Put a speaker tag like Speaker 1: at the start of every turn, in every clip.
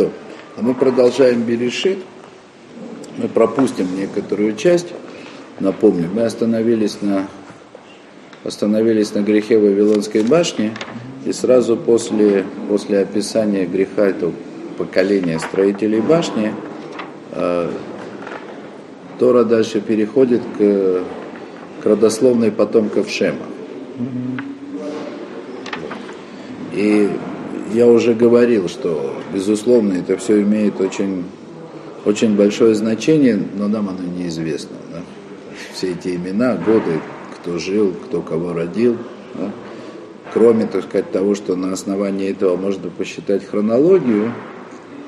Speaker 1: То, а мы продолжаем Берешит. Мы пропустим некоторую часть. Напомню, мы остановились на, остановились на грехе Вавилонской башни. И сразу после, после описания греха этого поколения строителей башни, э, Тора дальше переходит к, к родословной потомков Шема. И я уже говорил, что, безусловно, это все имеет очень, очень большое значение, но нам оно неизвестно. Да? Все эти имена, годы, кто жил, кто кого родил. Да? Кроме, так сказать, того, что на основании этого можно посчитать хронологию,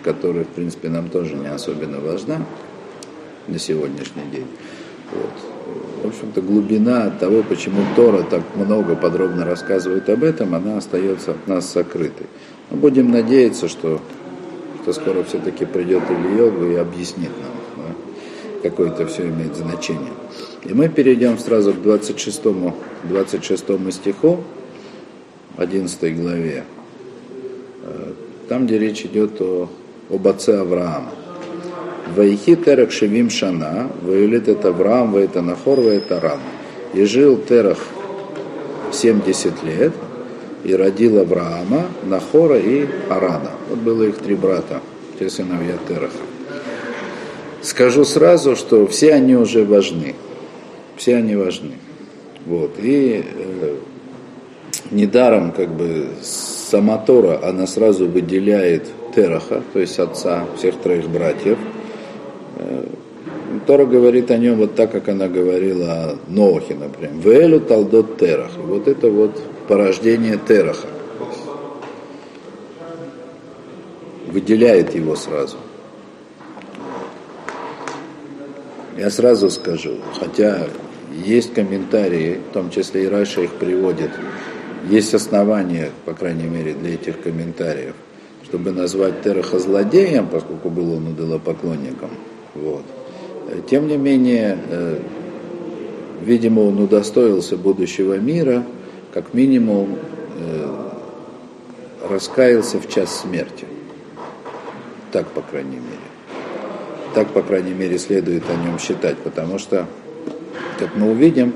Speaker 1: которая, в принципе, нам тоже не особенно важна на сегодняшний день. Вот. В общем-то, глубина того, почему Тора так много подробно рассказывает об этом, она остается от нас сокрытой. Но будем надеяться, что, что скоро все-таки придет Ильёгу и объяснит нам, да, какое это все имеет значение. И мы перейдем сразу к 26, 26 стиху, 11 главе, э, там, где речь идет о, об отце Авраама. Вайхи Терах Шевим Шана, Ваилит это Авраам, это Нахор, это Ран. И жил Терах 70 лет, и родил Авраама, Нахора и Арана. Вот было их три брата, те сыновья Тераха. Скажу сразу, что все они уже важны. Все они важны. Вот. И э, недаром как бы сама Тора, она сразу выделяет Тераха, то есть отца всех троих братьев. Тора говорит о нем вот так, как она говорила о Ноахе, например. Велю талдот Терах. Вот это вот порождение Тераха. Выделяет его сразу. Я сразу скажу, хотя есть комментарии, в том числе и Раша их приводит, есть основания, по крайней мере, для этих комментариев, чтобы назвать Тераха злодеем, поскольку был он идолопоклонником. Вот. Тем не менее, э, видимо, он удостоился будущего мира, как минимум э, раскаялся в час смерти. Так, по крайней мере. Так, по крайней мере, следует о нем считать, потому что, как мы увидим,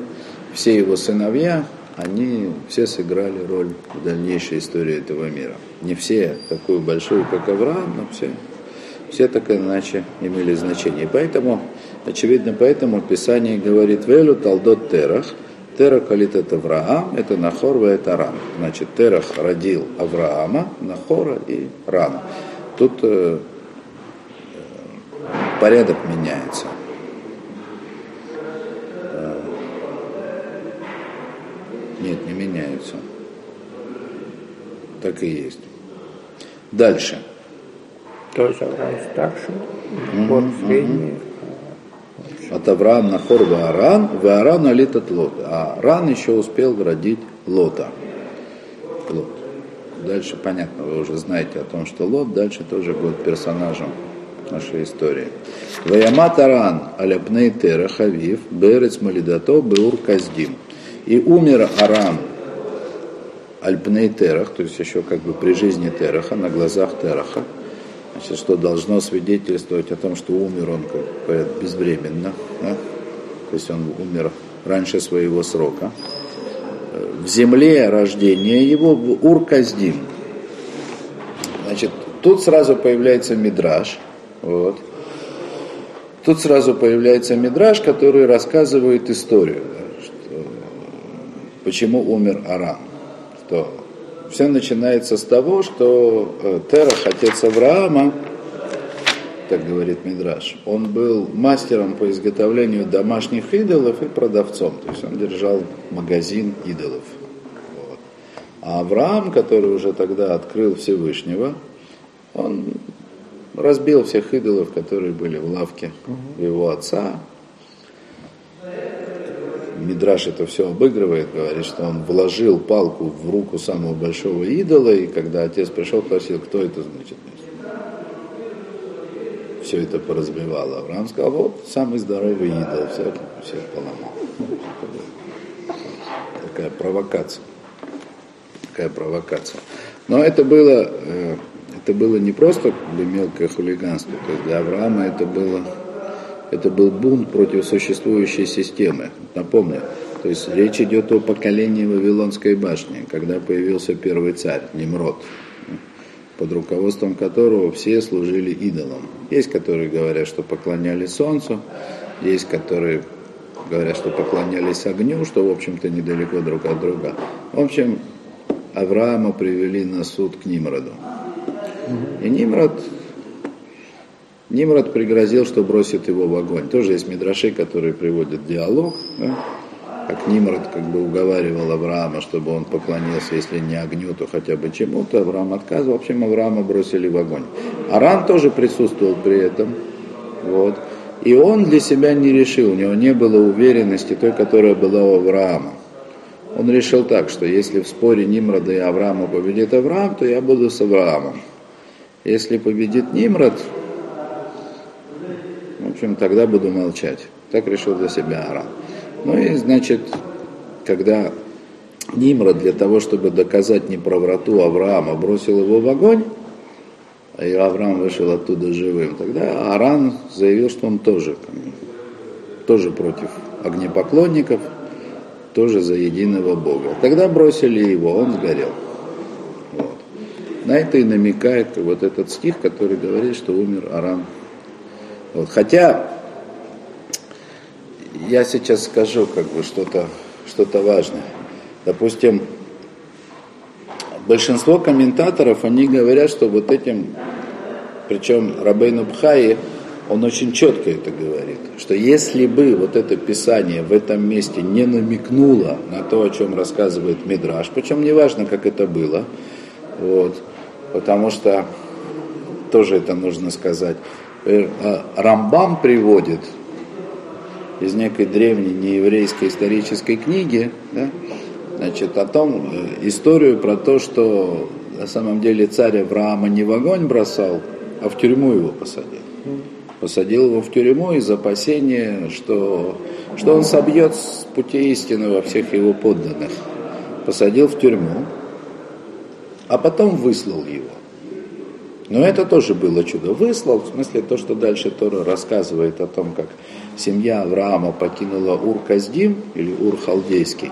Speaker 1: все его сыновья, они все сыграли роль в дальнейшей истории этого мира. Не все такую большую, как Авраам, но все, все так или иначе имели значение. И поэтому, очевидно, поэтому Писание говорит «Велю талдот терах», Терах алит это Авраам, это Нахор, это Ран. Значит, Терах родил Авраама, Нахора и Ран. Тут э, порядок меняется. Э, нет, не меняется. Так и есть. Дальше.
Speaker 2: То есть Авраам старший, Нахор средний.
Speaker 1: От Авраам Нахор Вааран, Вааран алит от Лота. А Ран еще успел родить Лота. Лот. Дальше понятно, вы уже знаете о том, что Лот дальше тоже будет персонажем нашей истории. Ваямат Аран аляпней тера хавив берец малидато беур каздим. И умер Аран альпней терах, то есть еще как бы при жизни Тераха, на глазах Тераха. Значит, что должно свидетельствовать о том, что умер он, как говорят, безвременно. Да? То есть он умер раньше своего срока. В земле рождения его в Урказдим. Значит, тут сразу появляется мидраж. Вот. Тут сразу появляется мидраж, который рассказывает историю, что, почему умер Арам. Что все начинается с того, что э, Терах, отец Авраама, так говорит Мидраш, он был мастером по изготовлению домашних идолов и продавцом. То есть он держал магазин идолов. Вот. А Авраам, который уже тогда открыл Всевышнего, он разбил всех идолов, которые были в лавке его отца, Мидраш это все обыгрывает, говорит, что он вложил палку в руку самого большого идола, и когда отец пришел, спросил, кто это значит. Все это поразбивало. Авраам сказал, вот самый здоровый идол, все, все поломал. Такая провокация. Такая провокация. Но это было, э, это было не просто мелкое хулиганство, то есть для Авраама это было это был бунт против существующей системы. Напомню, то есть речь идет о поколении Вавилонской башни, когда появился первый царь, Немрод, под руководством которого все служили идолам. Есть, которые говорят, что поклонялись солнцу, есть, которые говорят, что поклонялись огню, что, в общем-то, недалеко друг от друга. В общем, Авраама привели на суд к Нимроду. И Нимрод Нимрод пригрозил, что бросит его в огонь. Тоже есть мидраши, которые приводят диалог. Да? Как Нимрод как бы уговаривал Авраама, чтобы он поклонился, если не огню, то хотя бы чему-то. Авраам отказывал. В общем, Авраама бросили в огонь. Аран тоже присутствовал при этом. Вот. И он для себя не решил, у него не было уверенности той, которая была у Авраама. Он решил так, что если в споре Нимрода и Авраама победит Авраам, то я буду с Авраамом. Если победит Нимрод, общем, тогда буду молчать. Так решил для себя Аран. Ну и, значит, когда Нимра для того, чтобы доказать неправоту Авраама, бросил его в огонь, и Авраам вышел оттуда живым, тогда Аран заявил, что он тоже, тоже против огнепоклонников, тоже за единого Бога. Тогда бросили его, он сгорел. Вот. На это и намекает вот этот стих, который говорит, что умер Аран вот, хотя я сейчас скажу как бы что-то что важное. Допустим, большинство комментаторов, они говорят, что вот этим, причем Рабейну Бхаи, он очень четко это говорит, что если бы вот это писание в этом месте не намекнуло на то, о чем рассказывает Мидраш, причем неважно, как это было, вот, потому что тоже это нужно сказать, Рамбам приводит из некой древней нееврейской исторической книги, да, значит, о том, э, историю про то, что на самом деле царь Авраама не в огонь бросал, а в тюрьму его посадил. Посадил его в тюрьму из опасения, что, что он собьет с пути истины во всех его подданных. Посадил в тюрьму, а потом выслал его. Но это тоже было чудо. Выслал, в смысле то, что дальше Тора рассказывает о том, как семья Авраама покинула Ур-Каздим или Ур-Халдейский.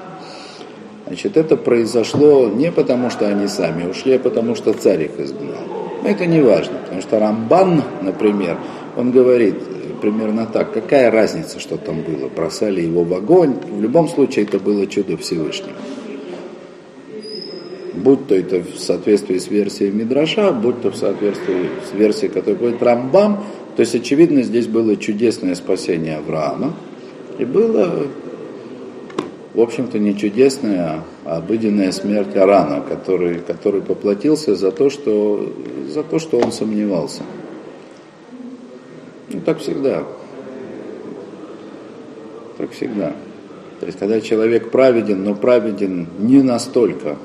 Speaker 1: Значит, это произошло не потому, что они сами ушли, а потому, что царь их изгнал. Но это не важно, потому что Рамбан, например, он говорит примерно так, какая разница, что там было, бросали его в огонь, в любом случае это было чудо Всевышнего будь то это в соответствии с версией Мидраша, будь то в соответствии с версией, которая будет Рамбам, то есть, очевидно, здесь было чудесное спасение Авраама, и было, в общем-то, не чудесная, а обыденная смерть Арана, который, который поплатился за то, что, за то, что он сомневался. Ну, так всегда. Так всегда. То есть, когда человек праведен, но праведен не настолько,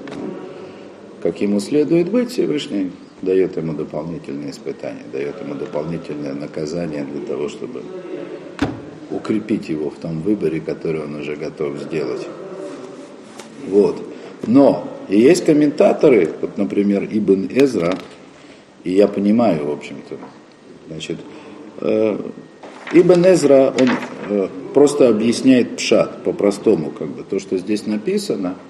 Speaker 1: как ему следует быть, Всевышний дает ему дополнительные испытания, дает ему дополнительное наказание для того, чтобы укрепить его в том выборе, который он уже готов сделать. Вот. Но и есть комментаторы, вот, например, Ибн Эзра, и я понимаю, в общем-то, значит, э, Ибн Эзра, он э, просто объясняет пшат по-простому, как бы, то, что здесь написано –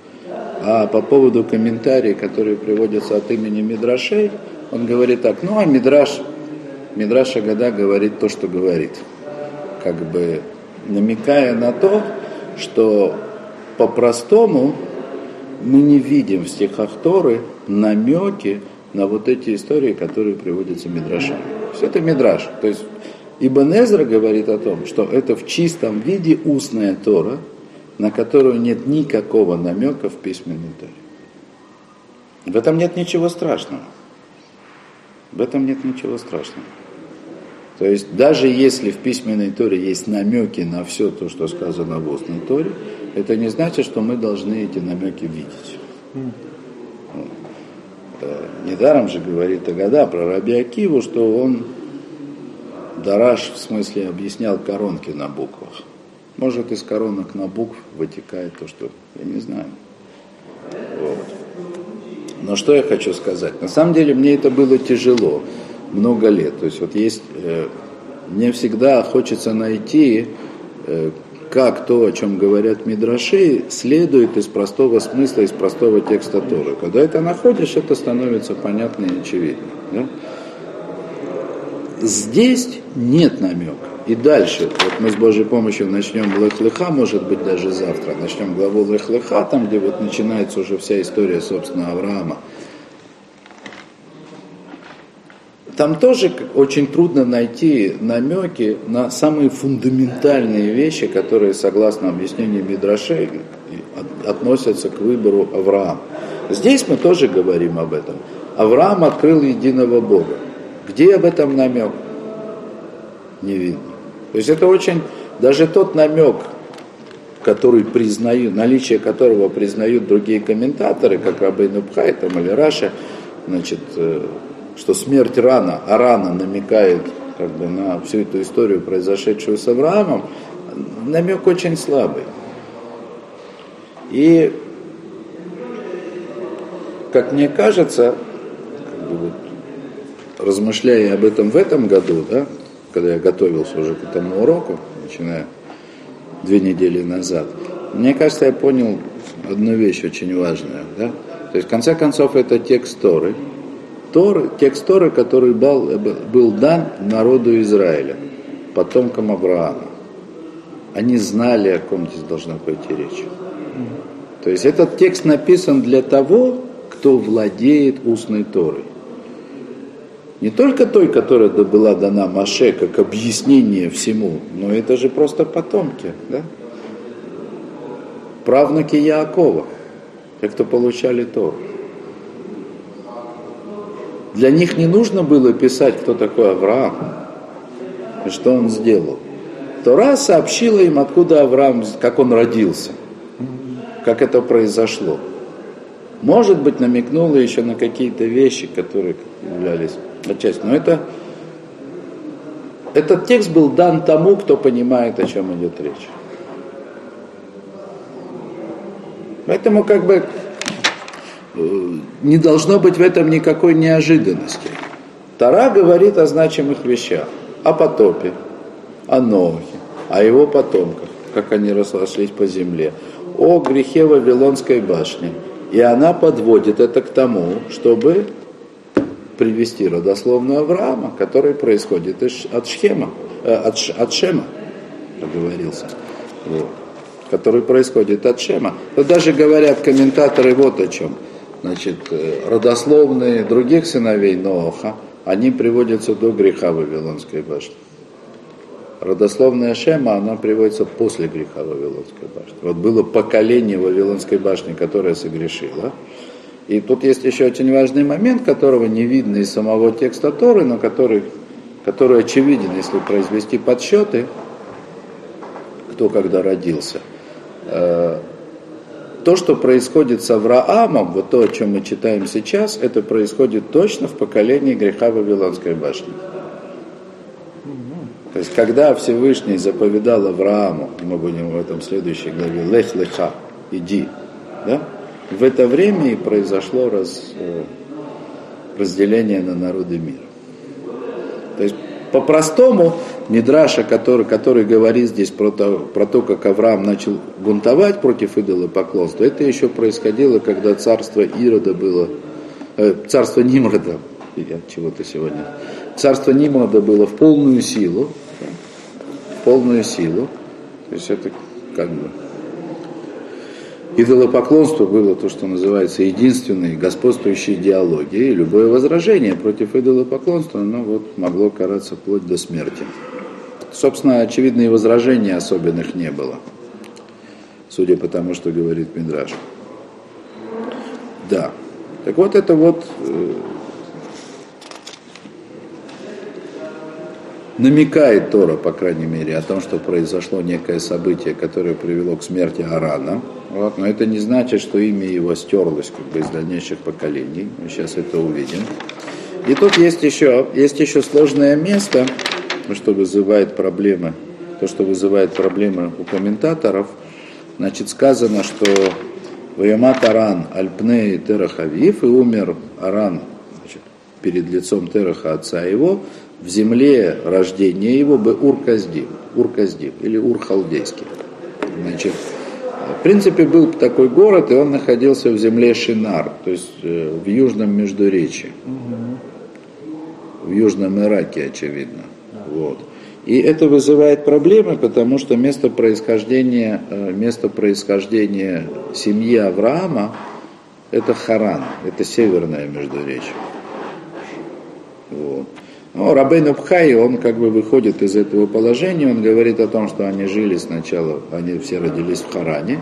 Speaker 1: а по поводу комментариев, которые приводятся от имени Мидрашей, он говорит так, ну а Мидраш, Мидраш Агада говорит то, что говорит. Как бы намекая на то, что по-простому мы не видим в стихах Торы намеки на вот эти истории, которые приводятся Мидрашем. Все это Мидраш. То есть Ибн Эзра говорит о том, что это в чистом виде устная Тора – на которую нет никакого намека в письменной Торе. В этом нет ничего страшного. В этом нет ничего страшного. То есть даже если в письменной Торе есть намеки на все то, что сказано в устной Торе, это не значит, что мы должны эти намеки видеть. Э, недаром же говорит Агада про Раби Акиву, что он Дараш в смысле объяснял коронки на буквах. Может, из коронок на букв вытекает то, что я не знаю. Вот. Но что я хочу сказать? На самом деле мне это было тяжело много лет. То есть вот есть, э, мне всегда хочется найти, э, как то, о чем говорят мидраши, следует из простого смысла, из простого текста Торы. Когда это находишь, это становится понятно и очевидно. Да? Здесь нет намека. И дальше, вот мы с Божьей помощью начнем Лех-Леха, может быть, даже завтра, начнем главу Лех-Леха, там, где вот начинается уже вся история, собственно, Авраама. Там тоже очень трудно найти намеки на самые фундаментальные вещи, которые, согласно объяснению Мидрашей, относятся к выбору Авраама. Здесь мы тоже говорим об этом. Авраам открыл единого Бога. Где об этом намек? Не видно. То есть это очень, даже тот намек, который признают, наличие которого признают другие комментаторы, как Рабейн Пхай там, или Раша, значит, э, что смерть рана, а рана намекает как бы, на всю эту историю, произошедшую с Авраамом, намек очень слабый. И, как мне кажется, как бы вот, размышляя об этом в этом году, да, когда я готовился уже к этому уроку, начиная две недели назад, мне кажется, я понял одну вещь очень важную. Да? То есть, в конце концов, это текст Торы. Торы текст Торы, который был, был дан народу Израиля, потомкам Авраама. Они знали, о ком здесь должна пойти речь. То есть этот текст написан для того, кто владеет устной Торой. Не только той, которая была дана Маше как объяснение всему, но это же просто потомки, да? Правнуки Яакова, те, кто получали Тору. Для них не нужно было писать, кто такой Авраам и что он сделал. Тора сообщила им, откуда Авраам, как он родился, как это произошло. Может быть, намекнула еще на какие-то вещи, которые являлись отчасти. Но это, этот текст был дан тому, кто понимает, о чем идет речь. Поэтому как бы э, не должно быть в этом никакой неожиданности. Тара говорит о значимых вещах, о потопе, о Нохе, о его потомках, как они разошлись по земле, о грехе Вавилонской башни. И она подводит это к тому, чтобы привести родословную Авраама, который происходит от Шхема, э, от, от Шема, договорился, вот, который происходит от Шема. Но даже говорят комментаторы вот о чем. Значит, э, родословные других сыновей Ноаха, они приводятся до греха Вавилонской башни. Родословная Шема, она приводится после греха Вавилонской башни. Вот было поколение Вавилонской башни, которое согрешило. И тут есть еще очень важный момент, которого не видно из самого текста Торы, но который, который очевиден, если произвести подсчеты, кто когда родился. Э, то, что происходит с Авраамом, вот то, о чем мы читаем сейчас, это происходит точно в поколении греха Вавилонской башни. То есть, когда Всевышний заповедал Аврааму, мы будем в этом следующей главе, лех леха, иди, да? В это время и произошло раз, э, разделение на народы мира. То есть по-простому Мидраша, который, который говорит здесь про то, про то, как Авраам начал бунтовать против идолопоклонства, это еще происходило, когда царство Ирода было, э, царство Нимрода, я чего-то сегодня, царство Нимрода было в полную силу, в полную силу, то есть это как бы Идолопоклонство было то, что называется единственной господствующей идеологией. Любое возражение против идолопоклонства оно вот могло караться вплоть до смерти. Собственно, очевидные возражения особенных не было, судя по тому, что говорит Мидраш. Да. Так вот это вот э, намекает Тора, по крайней мере, о том, что произошло некое событие, которое привело к смерти Арана. Вот, но это не значит, что имя его стерлось как бы, из дальнейших поколений. Мы сейчас это увидим. И тут есть еще, есть еще сложное место, что вызывает проблемы. То, что вызывает проблемы у комментаторов. Значит, сказано, что Ваямат Аран Альпней Терахавив, и умер Аран значит, перед лицом Тераха отца его, в земле рождения его бы Ур-Каздим, Ур-Каздим или Ур-Халдейский. Значит, в принципе, был такой город, и он находился в земле Шинар, то есть э, в южном Междуречии. В южном Ираке, очевидно. Вот. И это вызывает проблемы, потому что место происхождения, э, место происхождения семьи Авраама – это Харан, это северное Междуречие. Вот. Но Рабейн Абхай, он как бы выходит из этого положения, он говорит о том, что они жили сначала, они все родились в Харане,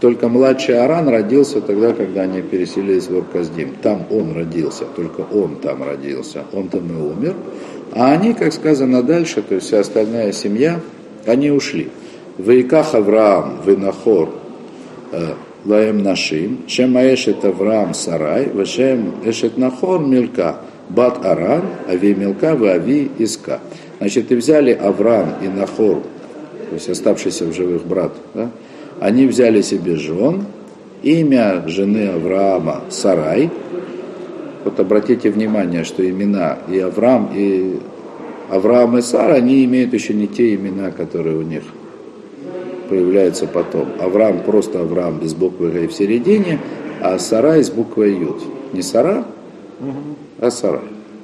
Speaker 1: только младший Аран родился тогда, когда они переселились в Урказдим. Там он родился, только он там родился, он там и умер. А они, как сказано дальше, то есть вся остальная семья, они ушли. Вейках Авраам, Венахор, э, Лаем Нашим, Шем Аэшет Авраам Сарай, Вешем Эшет Нахор Милька, Бат Аран, Ави Милка, Ави Иска. Значит, и взяли Авраам и Нахор, то есть оставшийся в живых брат, да? они взяли себе жен, имя жены Авраама Сарай, вот обратите внимание, что имена и Авраам, и Авраам и Сара, они имеют еще не те имена, которые у них появляются потом. Авраам просто Авраам без буквы Г в середине, а Сара с буквой Ют. Не Сара, а Сара.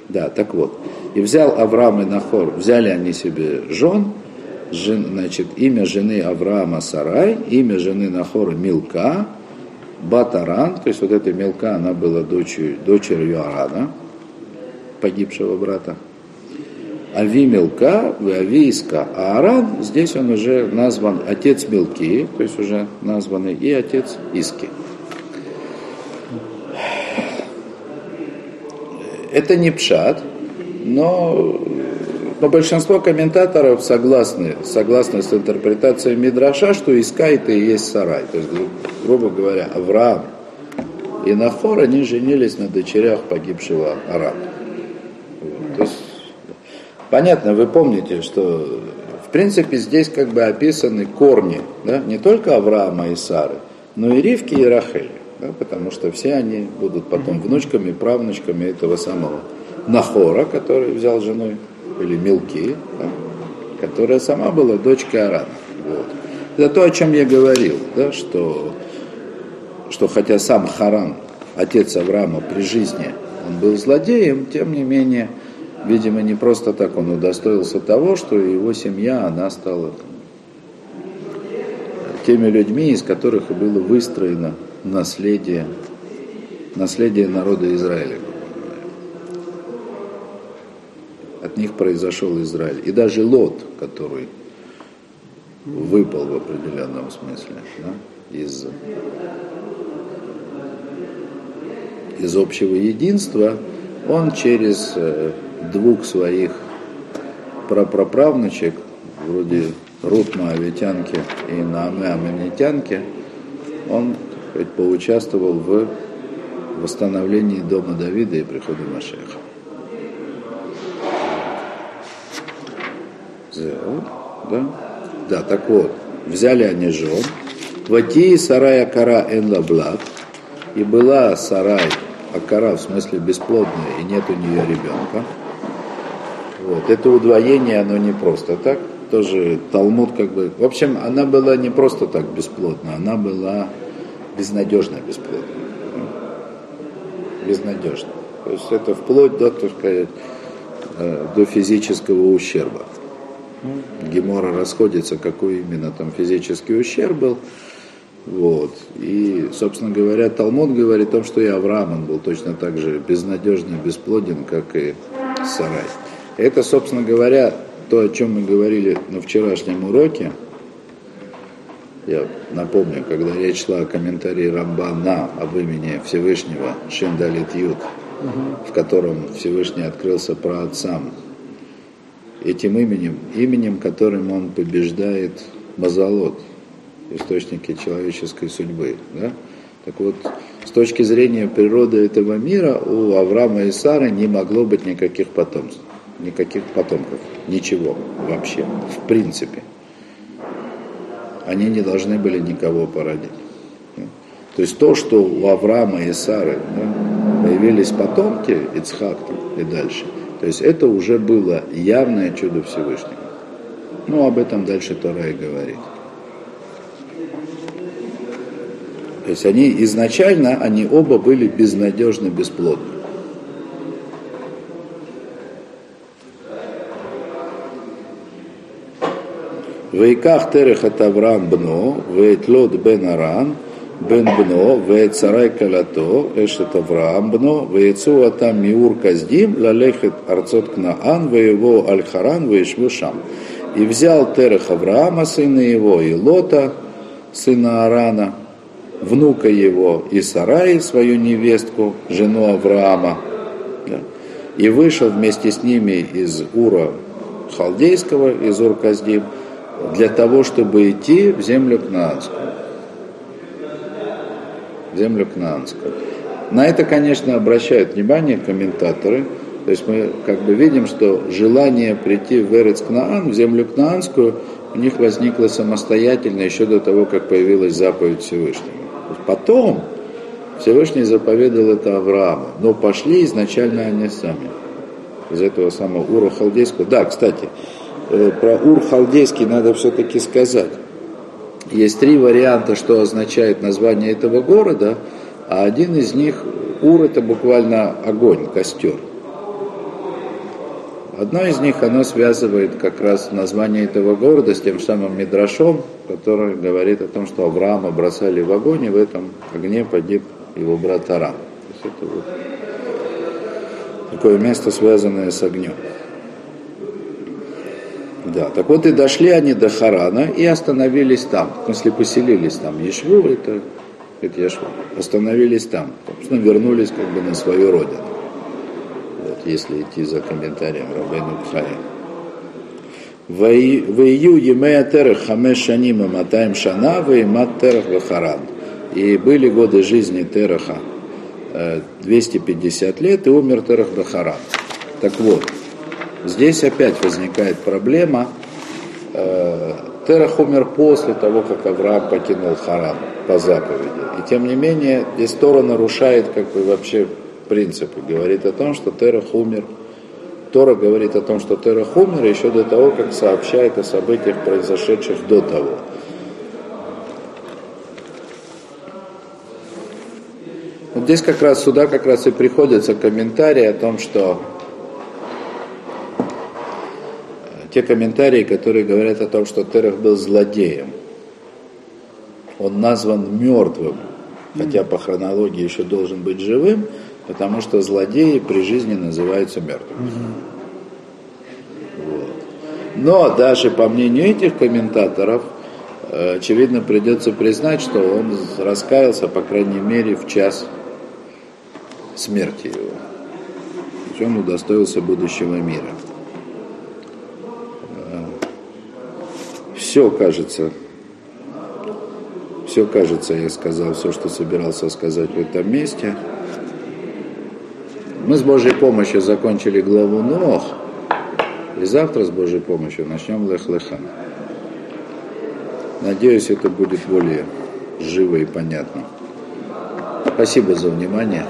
Speaker 1: Да, так вот. И взял Авраам и Нахор, взяли они себе жен, жен, значит, имя жены Авраама Сарай, имя жены Нахора Милка, Батаран, то есть вот эта мелка, она была дочерью, дочерью Арана, погибшего брата. Ави мелка, Ави иска. А Аран, здесь он уже назван отец мелки, то есть уже названный, и отец иски. Это не пшат, но но большинство комментаторов согласны, согласны с интерпретацией Мидраша, что Иска это и есть сарай. То есть, грубо говоря, Авраам и Нахор, они женились на дочерях погибшего Арана. То есть, понятно, вы помните, что в принципе здесь как бы описаны корни, да, не только Авраама и Сары, но и Ривки и Рахели, да, потому что все они будут потом внучками, правнучками этого самого Нахора, который взял женой или Милки, да, которая сама была дочкой Арана. Вот. Это то, о чем я говорил, да, что, что хотя сам Харан, отец Авраама при жизни, он был злодеем, тем не менее, видимо, не просто так он удостоился того, что его семья, она стала теми людьми, из которых было выстроено наследие, наследие народа Израиля. от них произошел Израиль. И даже Лот, который выпал в определенном смысле да, из, из общего единства, он через э, двух своих прапраправнучек, вроде Рут Моавитянки и Нааме Аминитянки, он сказать, поучаствовал в восстановлении дома Давида и прихода Машеха. Да? да, так вот, взяли они жен, Вати сарая кара эн лаблат, и была сарай, а кара в смысле бесплодная, и нет у нее ребенка. Вот. Это удвоение, оно не просто так. Тоже Талмуд как бы... В общем, она была не просто так бесплодна, она была безнадежно бесплодна. Безнадежно. То есть это вплоть до, так сказать, э, до физического ущерба. Гемора расходится, какой именно там физический ущерб был. Вот. И, собственно говоря, Талмуд говорит о том, что и Авраам он был точно так же безнадежно бесплоден, как и Сарай. Это, собственно говоря, то, о чем мы говорили на вчерашнем уроке. Я напомню, когда речь шла о комментарии Рамбана об имени Всевышнего Шендалит Ют, угу. в котором Всевышний открылся про отцам этим именем, именем, которым он побеждает Мазалот, источники человеческой судьбы. Да? Так вот, с точки зрения природы этого мира у Авраама и Сары не могло быть никаких потомств, никаких потомков, ничего вообще, в принципе. Они не должны были никого породить. То есть то, что у Авраама и Сары да, появились потомки, Ицхак и дальше, то есть это уже было явное чудо Всевышнего. Ну, об этом дальше Тора и говорит. То есть они изначально, они оба были безнадежно бесплодны. Вейках терех от Авраам бно, вейтлот бен Аран, бен бно, вейт вейцарай калато, эшет Авраам бно, вейцу атам миур каздим, лалехет арцот кнаан, веево аль-харан, вейшву шам. И взял Терех Авраама, сына его, и Лота, сына Арана, внука его, и Сараи, свою невестку, жену Авраама. Да. И вышел вместе с ними из Ура Халдейского, из Ур-Каздим, для того, чтобы идти в землю Кнаанскую. В землю Кнаанскую. На это, конечно, обращают внимание комментаторы. То есть мы как бы видим, что желание прийти в Эрец Кнаан, в землю Кнаанскую, у них возникло самостоятельно еще до того, как появилась заповедь Всевышнего. Потом Всевышний заповедал это Аврааму, но пошли изначально они сами. Из этого самого Ура Халдейского. Да, кстати, про Ур халдейский надо все-таки сказать. Есть три варианта, что означает название этого города, а один из них, Ур это буквально огонь, костер. Одно из них, оно связывает как раз название этого города с тем самым Мидрашом, который говорит о том, что Авраама бросали в огонь, и в этом огне погиб его брат Арам. То есть это вот такое место, связанное с огнем. Да, так вот и дошли они до Харана и остановились там. В смысле, поселились там. Ешву это, это Ешву. Остановились там. Собственно, вернулись как бы на свою родину. Вот, если идти за комментарием Рабейну Пхая. Ваю емея терех хамеш матаем шана, веймат терех вахаран. И были годы жизни Тераха 250 лет, и умер Терех Бахаран. Так вот, Здесь опять возникает проблема. Э, Терах умер после того, как Авраам покинул Харан по заповеди. И тем не менее, здесь Тора нарушает как бы вообще принципы. Говорит о том, что Терах умер. Тора говорит о том, что Терах умер еще до того, как сообщает о событиях, произошедших до того. Вот здесь как раз сюда как раз и приходится комментарий о том, что те комментарии, которые говорят о том, что Терах был злодеем. Он назван мертвым, хотя по хронологии еще должен быть живым, потому что злодеи при жизни называются мертвыми. Вот. Но даже по мнению этих комментаторов, э, очевидно, придется признать, что он раскаялся, по крайней мере, в час смерти его. То есть он удостоился будущего мира. Все кажется, все кажется, я сказал все, что собирался сказать в этом месте. Мы с Божьей помощью закончили главу Нох, и завтра с Божьей помощью начнем Лех-Леха. Надеюсь, это будет более живо и понятно. Спасибо за внимание.